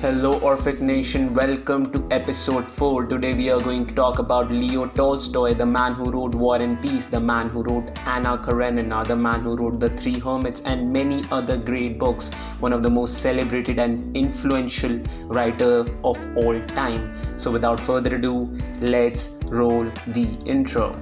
Hello, Orphic Nation. Welcome to episode 4. Today, we are going to talk about Leo Tolstoy, the man who wrote War and Peace, the man who wrote Anna Karenina, the man who wrote The Three Hermits, and many other great books. One of the most celebrated and influential writer of all time. So, without further ado, let's roll the intro.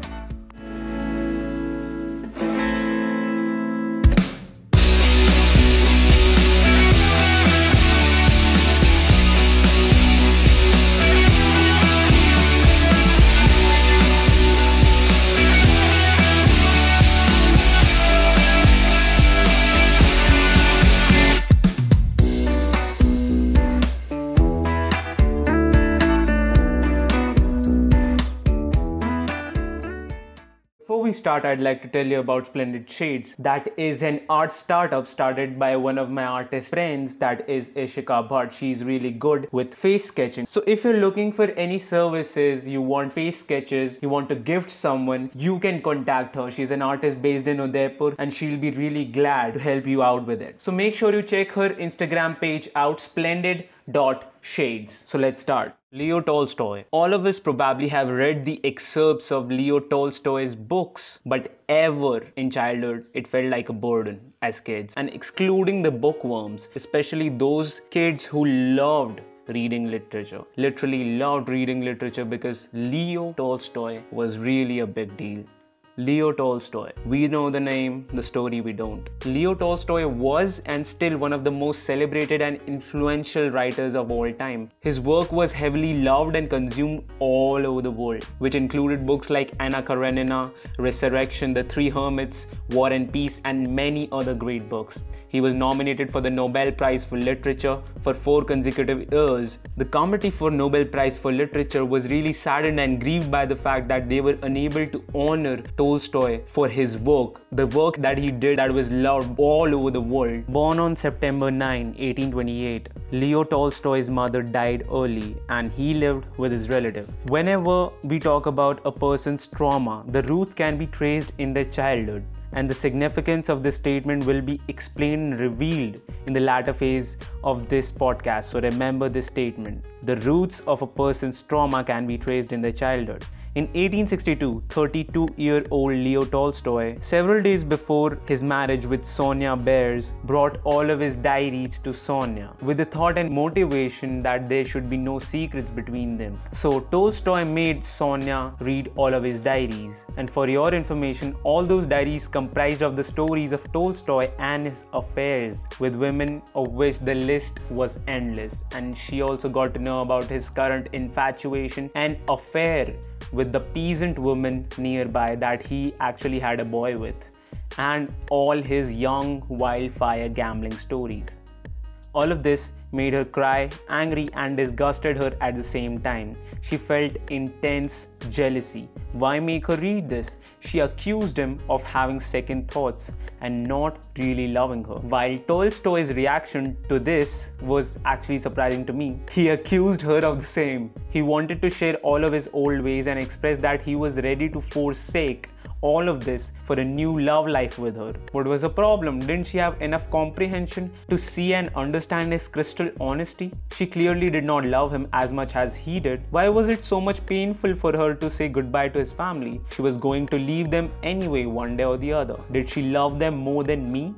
Start, I'd like to tell you about Splendid Shades. That is an art startup started by one of my artist friends, that is Ishika Bhatt. She's really good with face sketching. So, if you're looking for any services, you want face sketches, you want to gift someone, you can contact her. She's an artist based in Udaipur and she'll be really glad to help you out with it. So, make sure you check her Instagram page out, splendid dot shades. So, let's start. Leo Tolstoy. All of us probably have read the excerpts of Leo Tolstoy's books, but ever in childhood it felt like a burden as kids. And excluding the bookworms, especially those kids who loved reading literature, literally loved reading literature because Leo Tolstoy was really a big deal. Leo Tolstoy. We know the name, the story we don't. Leo Tolstoy was and still one of the most celebrated and influential writers of all time. His work was heavily loved and consumed all over the world, which included books like Anna Karenina, Resurrection, The Three Hermits, War and Peace, and many other great books. He was nominated for the Nobel Prize for Literature for four consecutive years. The Committee for Nobel Prize for Literature was really saddened and grieved by the fact that they were unable to honor Tolstoy for his work, the work that he did that was loved all over the world. Born on September 9, 1828, Leo Tolstoy's mother died early and he lived with his relative. Whenever we talk about a person's trauma, the roots can be traced in their childhood and the significance of this statement will be explained and revealed in the latter phase of this podcast. So remember this statement. The roots of a person's trauma can be traced in their childhood. In 1862, 32 year old Leo Tolstoy, several days before his marriage with Sonia Behrs, brought all of his diaries to Sonia with the thought and motivation that there should be no secrets between them. So, Tolstoy made Sonia read all of his diaries. And for your information, all those diaries comprised of the stories of Tolstoy and his affairs with women, of which the list was endless. And she also got to know about his current infatuation and affair with the peasant woman nearby that he actually had a boy with, and all his young wildfire gambling stories. All of this made her cry, angry, and disgusted her at the same time. She felt intense jealousy. Why make her read this? She accused him of having second thoughts and not really loving her. While Tolstoy's reaction to this was actually surprising to me, he accused her of the same. He wanted to share all of his old ways and express that he was ready to forsake all of this for a new love life with her. What was the problem? Didn't she have enough comprehension to see and understand his crystal honesty? She clearly did not love him as much as he did. Why was it so much painful for her to say goodbye to his family? She was going to leave them anyway one day or the other. Did she love them more than me?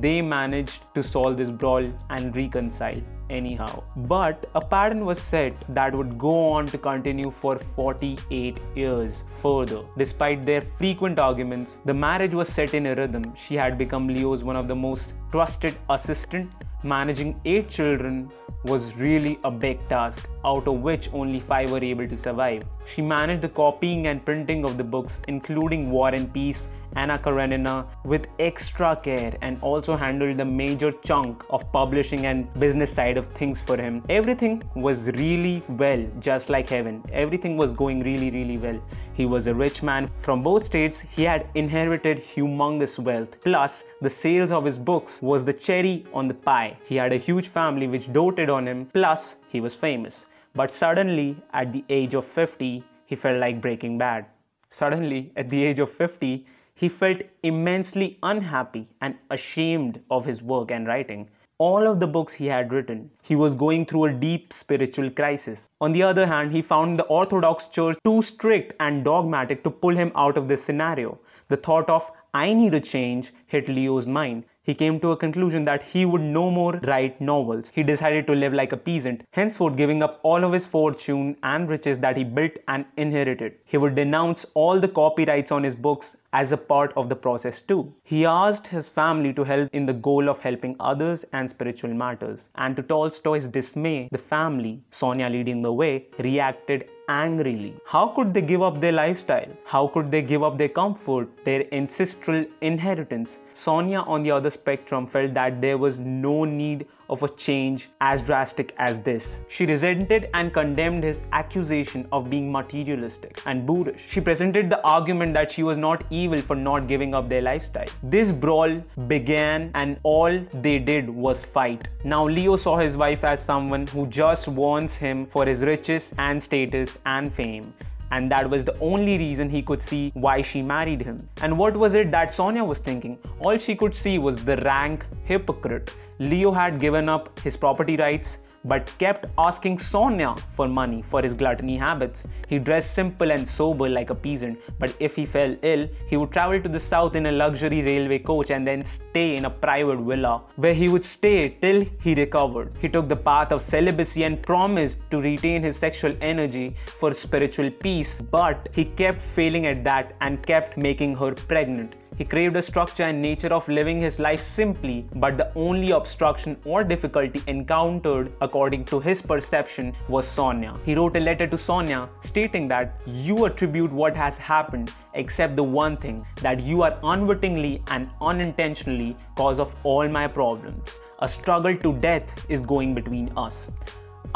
They managed to solve this brawl and reconcile anyhow. But a pattern was set that would go on to continue for 48 years further. Despite their frequent arguments, the marriage was set in a rhythm. She had become Leo's one of the most trusted assistant. Managing eight children was really a big task, out of which only five were able to survive. She managed the copying and printing of the books, including War and Peace, Anna Karenina, with extra care and also handled the major chunk of publishing and business side of things for him. Everything was really well, just like heaven. Everything was going really, really well. He was a rich man from both states. He had inherited humongous wealth. Plus, the sales of his books was the cherry on the pie. He had a huge family which doted on him. Plus, he was famous. But suddenly, at the age of 50, he felt like breaking bad. Suddenly, at the age of 50, he felt immensely unhappy and ashamed of his work and writing. all of the books he had written. He was going through a deep spiritual crisis. On the other hand, he found the Orthodox Church too strict and dogmatic to pull him out of this scenario. The thought of I need a change hit Leo's mind he came to a conclusion that he would no more write novels. He decided to live like a peasant, henceforth giving up all of his fortune and riches that he built and inherited. He would denounce all the copyrights on his books as a part of the process too. He asked his family to help in the goal of helping others and spiritual matters. And to Tolstoy's dismay, the family, Sonia leading the way, reacted angrily. How could they give up their lifestyle? How could they give up their comfort, their ancestral inheritance? Sonia, on the other spectrum, felt that there was no need of a change as drastic as this. She resented and condemned his accusation of being materialistic and boorish. She presented the argument that she was not evil for not giving up their lifestyle. This brawl began and all they did was fight. Now Leo saw his wife as someone who just wants him for his riches and status and fame and that was the only reason he could see why she married him. And what was it that Sonia was thinking? All she could see was the rank hypocrite Leo had given up his property rights but kept asking Sonia for money for his gluttony habits. He dressed simple and sober like a peasant, but if he fell ill, he would travel to the south in a luxury railway coach and then stay in a private villa where he would stay till he recovered. He took the path of celibacy and promised to retain his sexual energy for spiritual peace, but he kept failing at that and kept making her pregnant. He craved a structure and nature of living his life simply, but the only obstruction or difficulty encountered, according to his perception, was Sonia. He wrote a letter to Sonia stating that you attribute what has happened except the one thing that you are unwittingly and unintentionally cause of all my problems. A struggle to death is going between us.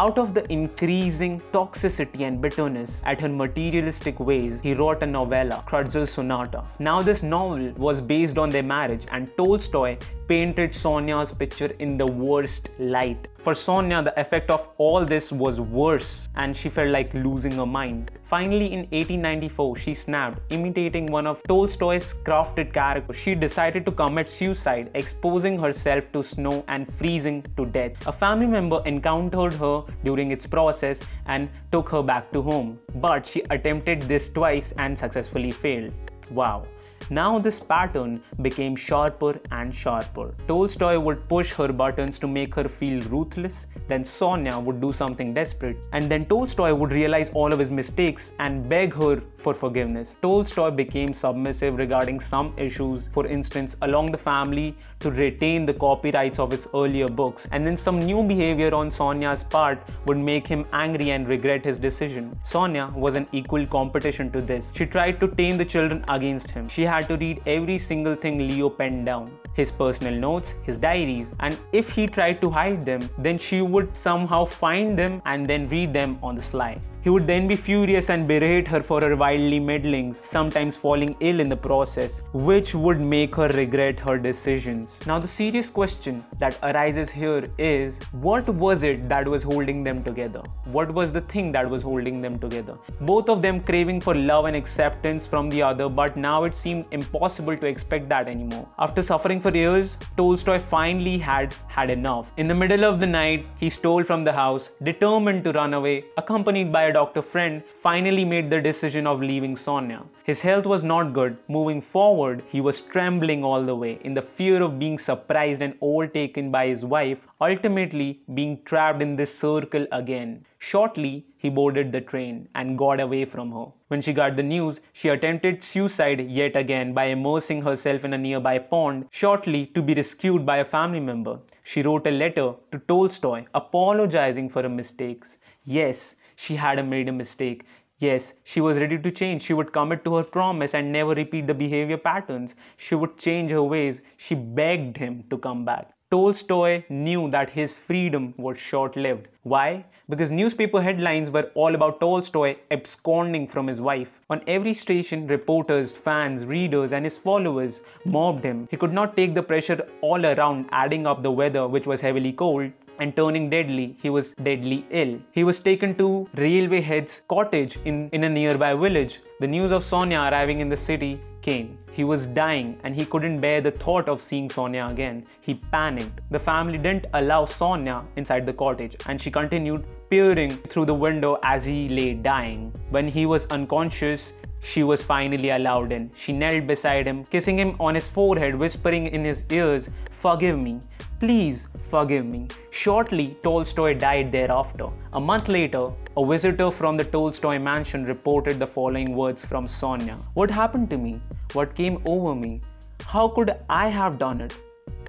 Out of the increasing toxicity and bitterness at her materialistic ways, he wrote a novella, Kreutzer Sonata. Now, this novel was based on their marriage, and Tolstoy painted Sonia's picture in the worst light. For Sonia, the effect of all this was worse and she felt like losing her mind. Finally, in 1894, she snapped, imitating one of Tolstoy's crafted characters. She decided to commit suicide, exposing herself to snow and freezing to death. A family member encountered her during its process and took her back to home. But she attempted this twice and successfully failed. Wow. Now this pattern became sharper and sharper. Tolstoy would push her buttons to make her feel ruthless, then Sonia would do something desperate, and then Tolstoy would realize all of his mistakes and beg her for forgiveness. Tolstoy became submissive regarding some issues, for instance, along the family to retain the copyrights of his earlier books, and then some new behavior on Sonia's part would make him angry and regret his decision. Sonia was an equal competition to this. She tried to tame the children against him. She had to read every single thing Leo penned down his personal notes, his diaries, and if he tried to hide them, then she would somehow find them and then read them on the sly. He would then be furious and berate her for her wildly meddlings, sometimes falling ill in the process, which would make her regret her decisions. Now, the serious question that arises here is what was it that was holding them together? What was the thing that was holding them together? Both of them craving for love and acceptance from the other, but now it seemed impossible to expect that anymore. After suffering for years, Tolstoy finally had had enough. In the middle of the night, he stole from the house, determined to run away, accompanied by a doctor friend, finally made the decision of leaving Sonia. His health was not good. Moving forward, he was trembling all the way in the fear of being surprised and overtaken by his wife, ultimately being trapped in this circle again. Shortly, he boarded the train and got away from her. When she got the news, she attempted suicide yet again by immersing herself in a nearby pond, shortly to be rescued by a family member. She wrote a letter to Tolstoy apologizing for her mistakes. Yes, she had made a mistake. Yes, she was ready to change. She would commit to her promise and never repeat the behavior patterns. She would change her ways. She begged him to come back. Tolstoy knew that his freedom was short lived. Why? Because newspaper headlines were all about Tolstoy absconding from his wife. On every station, reporters, fans, readers, and his followers mobbed him. He could not take the pressure all around, adding up the weather, which was heavily cold and turning deadly, he was deadly ill. He was taken to Railway Head's cottage in, in a nearby village. The news of Sonia arriving in the city came. He was dying and he couldn't bear the thought of seeing Sonia again. He panicked. The family didn't allow Sonia inside the cottage and she continued peering through the window as he lay dying. When he was unconscious, she was finally allowed in. She knelt beside him, kissing him on his forehead, whispering in his ears, Forgive me, please forgive me. Shortly, Tolstoy died thereafter. A month later, a visitor from the Tolstoy mansion reported the following words from Sonia What happened to me? What came over me? How could I have done it?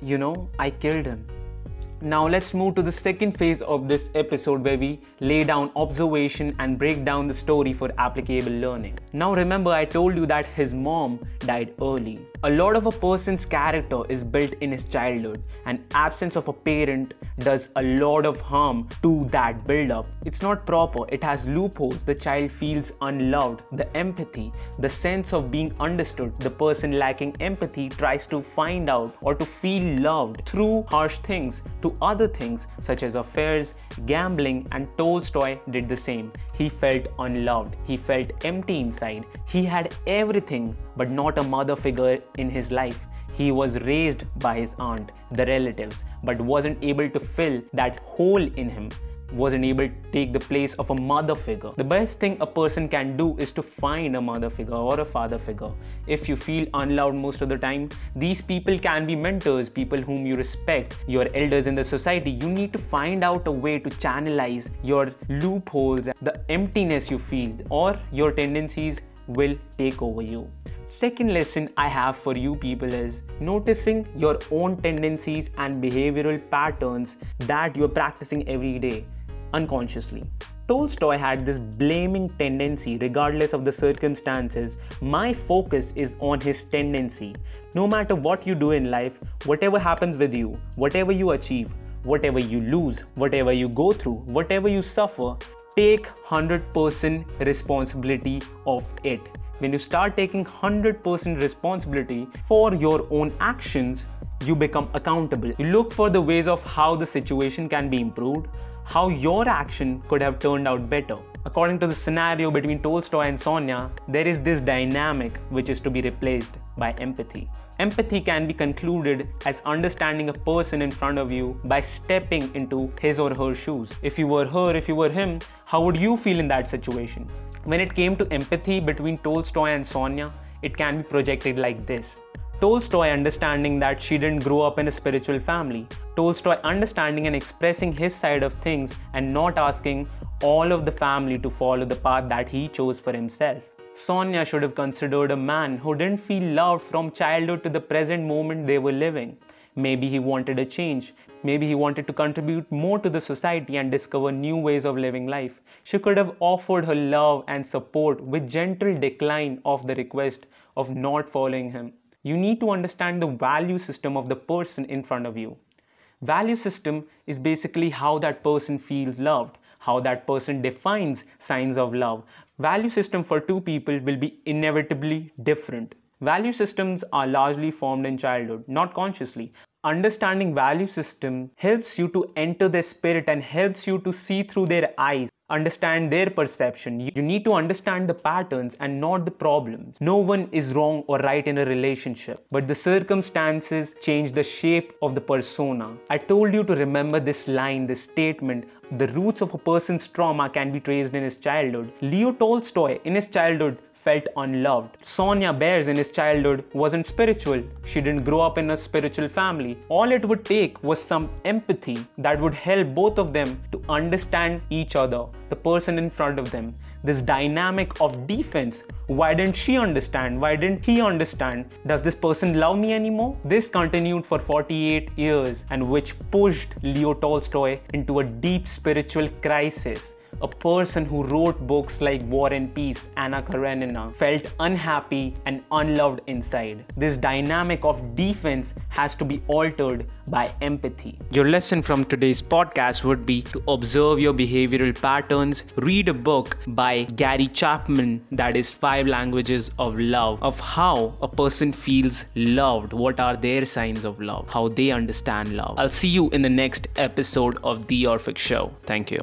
You know, I killed him. Now let's move to the second phase of this episode where we lay down observation and break down the story for applicable learning. Now remember I told you that his mom died early. A lot of a person's character is built in his childhood and absence of a parent does a lot of harm to that build up. It's not proper, it has loopholes. The child feels unloved, the empathy, the sense of being understood. The person lacking empathy tries to find out or to feel loved through harsh things to other things such as affairs, gambling, and Tolstoy did the same. He felt unloved, he felt empty inside. He had everything but not a mother figure in his life. He was raised by his aunt, the relatives, but wasn't able to fill that hole in him wasn't able to take the place of a mother figure. The best thing a person can do is to find a mother figure or a father figure. If you feel unloved most of the time, these people can be mentors, people whom you respect, your elders in the society. You need to find out a way to channelize your loopholes, the emptiness you feel, or your tendencies will take over you. Second lesson I have for you people is noticing your own tendencies and behavioral patterns that you're practicing every day unconsciously. Tolstoy had this blaming tendency regardless of the circumstances. My focus is on his tendency. No matter what you do in life, whatever happens with you, whatever you achieve, whatever you lose, whatever you go through, whatever you suffer, take 100% responsibility of it. When you start taking 100% responsibility for your own actions, you become accountable. You look for the ways of how the situation can be improved, how your action could have turned out better. According to the scenario between Tolstoy and Sonia, there is this dynamic which is to be replaced by empathy. Empathy can be concluded as understanding a person in front of you by stepping into his or her shoes. If you were her, if you were him, how would you feel in that situation? When it came to empathy between Tolstoy and Sonia, it can be projected like this. Tolstoy understanding that she didn't grow up in a spiritual family. Tolstoy understanding and expressing his side of things and not asking all of the family to follow the path that he chose for himself. Sonia should have considered a man who didn't feel loved from childhood to the present moment they were living. Maybe he wanted a change. Maybe he wanted to contribute more to the society and discover new ways of living life. She could have offered her love and support with gentle decline of the request of not following him you need to understand the value system of the person in front of you. Value system is basically how that person feels loved, how that person defines signs of love. Value system for two people will be inevitably different. Value systems are largely formed in childhood, not consciously. Understanding value system helps you to enter their spirit and helps you to see through their eyes understand their perception. You need to understand the patterns and not the problems. No one is wrong or right in a relationship, but the circumstances change the shape of the persona. I told you to remember this line, this statement. The roots of a person's trauma can be traced in his childhood. Leo Tolstoy, in his childhood, felt unloved. Sonia Behrs in his childhood wasn't spiritual. She didn't grow up in a spiritual family. All it would take was some empathy that would help both of them to understand each other, the person in front of them. This dynamic of defense. Why didn't she understand? Why didn't he understand? Does this person love me anymore? This continued for 48 years and which pushed Leo Tolstoy into a deep spiritual crisis a person who wrote books like War and Peace, Anna Karenina, felt unhappy and unloved inside. This dynamic of defense has to be altered by empathy. Your lesson from today's podcast would be to observe your behavioral patterns, read a book by Gary Chapman that is Five Languages of Love, of how a person feels loved, what are their signs of love, how they understand love. I'll see you in the next episode of The Orphic Show. Thank you.